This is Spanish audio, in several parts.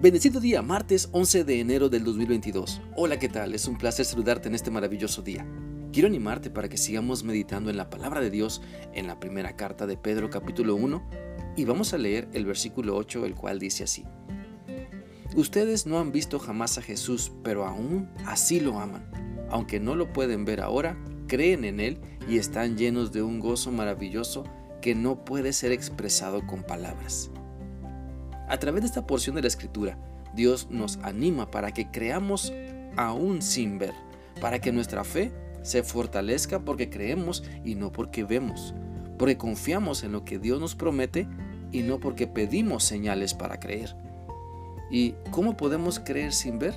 Bendecido día, martes 11 de enero del 2022. Hola, ¿qué tal? Es un placer saludarte en este maravilloso día. Quiero animarte para que sigamos meditando en la palabra de Dios en la primera carta de Pedro capítulo 1 y vamos a leer el versículo 8, el cual dice así. Ustedes no han visto jamás a Jesús, pero aún así lo aman. Aunque no lo pueden ver ahora, creen en Él y están llenos de un gozo maravilloso que no puede ser expresado con palabras. A través de esta porción de la escritura, Dios nos anima para que creamos aún sin ver, para que nuestra fe se fortalezca porque creemos y no porque vemos, porque confiamos en lo que Dios nos promete y no porque pedimos señales para creer. ¿Y cómo podemos creer sin ver?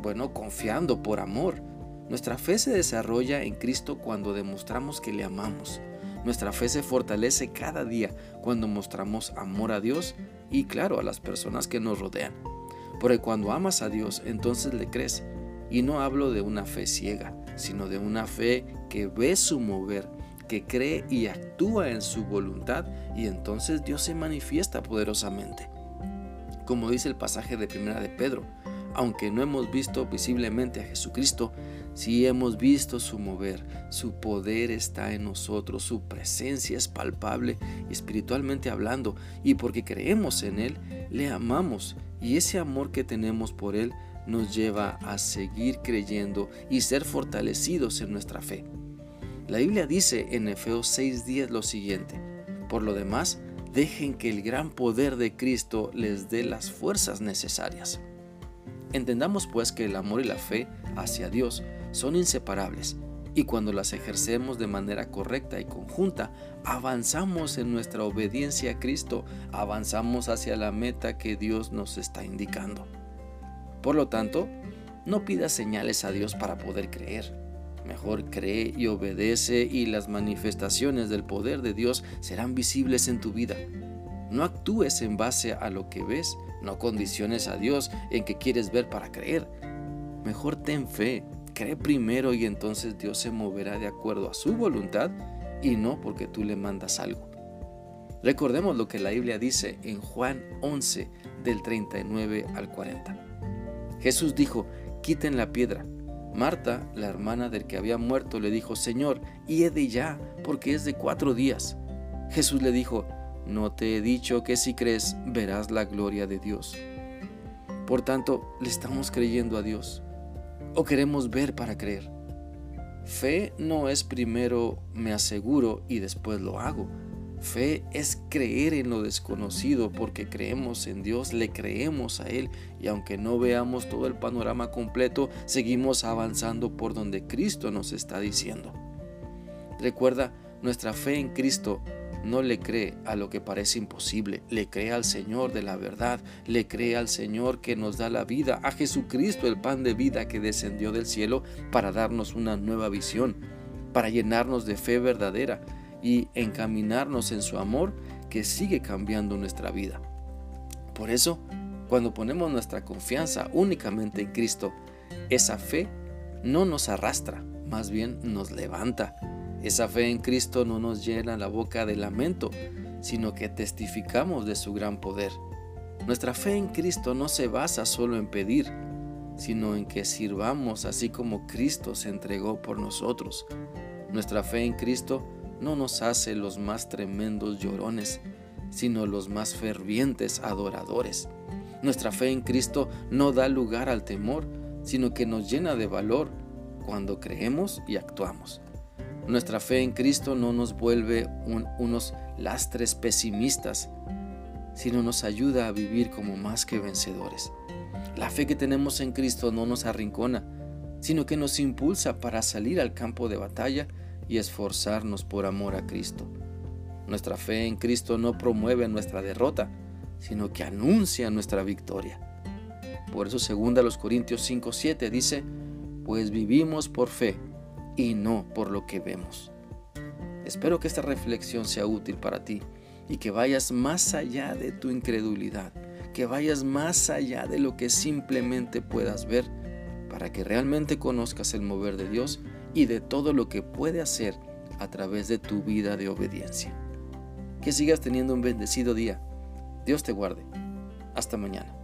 Bueno, confiando por amor. Nuestra fe se desarrolla en Cristo cuando demostramos que le amamos. Nuestra fe se fortalece cada día cuando mostramos amor a Dios y claro a las personas que nos rodean. Porque cuando amas a Dios, entonces le crees. Y no hablo de una fe ciega, sino de una fe que ve su mover, que cree y actúa en su voluntad y entonces Dios se manifiesta poderosamente. Como dice el pasaje de Primera de Pedro, aunque no hemos visto visiblemente a Jesucristo, sí hemos visto su mover, su poder está en nosotros, su presencia es palpable espiritualmente hablando, y porque creemos en Él, le amamos, y ese amor que tenemos por Él nos lleva a seguir creyendo y ser fortalecidos en nuestra fe. La Biblia dice en Efeos 6:10 lo siguiente, por lo demás, dejen que el gran poder de Cristo les dé las fuerzas necesarias. Entendamos pues que el amor y la fe hacia Dios son inseparables y cuando las ejercemos de manera correcta y conjunta, avanzamos en nuestra obediencia a Cristo, avanzamos hacia la meta que Dios nos está indicando. Por lo tanto, no pidas señales a Dios para poder creer. Mejor cree y obedece y las manifestaciones del poder de Dios serán visibles en tu vida. No actúes en base a lo que ves, no condiciones a Dios en que quieres ver para creer. Mejor ten fe, cree primero y entonces Dios se moverá de acuerdo a su voluntad y no porque tú le mandas algo. Recordemos lo que la Biblia dice en Juan 11 del 39 al 40. Jesús dijo, quiten la piedra. Marta, la hermana del que había muerto, le dijo, Señor, y he de ya, porque es de cuatro días. Jesús le dijo, ¿No te he dicho que si crees verás la gloria de Dios? Por tanto, ¿le estamos creyendo a Dios? ¿O queremos ver para creer? Fe no es primero me aseguro y después lo hago. Fe es creer en lo desconocido porque creemos en Dios, le creemos a Él y aunque no veamos todo el panorama completo, seguimos avanzando por donde Cristo nos está diciendo. Recuerda, nuestra fe en Cristo no le cree a lo que parece imposible, le cree al Señor de la verdad, le cree al Señor que nos da la vida, a Jesucristo el pan de vida que descendió del cielo para darnos una nueva visión, para llenarnos de fe verdadera y encaminarnos en su amor que sigue cambiando nuestra vida. Por eso, cuando ponemos nuestra confianza únicamente en Cristo, esa fe no nos arrastra, más bien nos levanta esa fe en Cristo no nos llena la boca de lamento, sino que testificamos de su gran poder. Nuestra fe en Cristo no se basa solo en pedir, sino en que sirvamos así como Cristo se entregó por nosotros. Nuestra fe en Cristo no nos hace los más tremendos llorones, sino los más fervientes adoradores. Nuestra fe en Cristo no da lugar al temor, sino que nos llena de valor cuando creemos y actuamos. Nuestra fe en Cristo no nos vuelve unos lastres pesimistas, sino nos ayuda a vivir como más que vencedores. La fe que tenemos en Cristo no nos arrincona, sino que nos impulsa para salir al campo de batalla y esforzarnos por amor a Cristo. Nuestra fe en Cristo no promueve nuestra derrota, sino que anuncia nuestra victoria. Por eso 2 Corintios 5:7 dice, pues vivimos por fe y no por lo que vemos. Espero que esta reflexión sea útil para ti y que vayas más allá de tu incredulidad, que vayas más allá de lo que simplemente puedas ver, para que realmente conozcas el mover de Dios y de todo lo que puede hacer a través de tu vida de obediencia. Que sigas teniendo un bendecido día. Dios te guarde. Hasta mañana.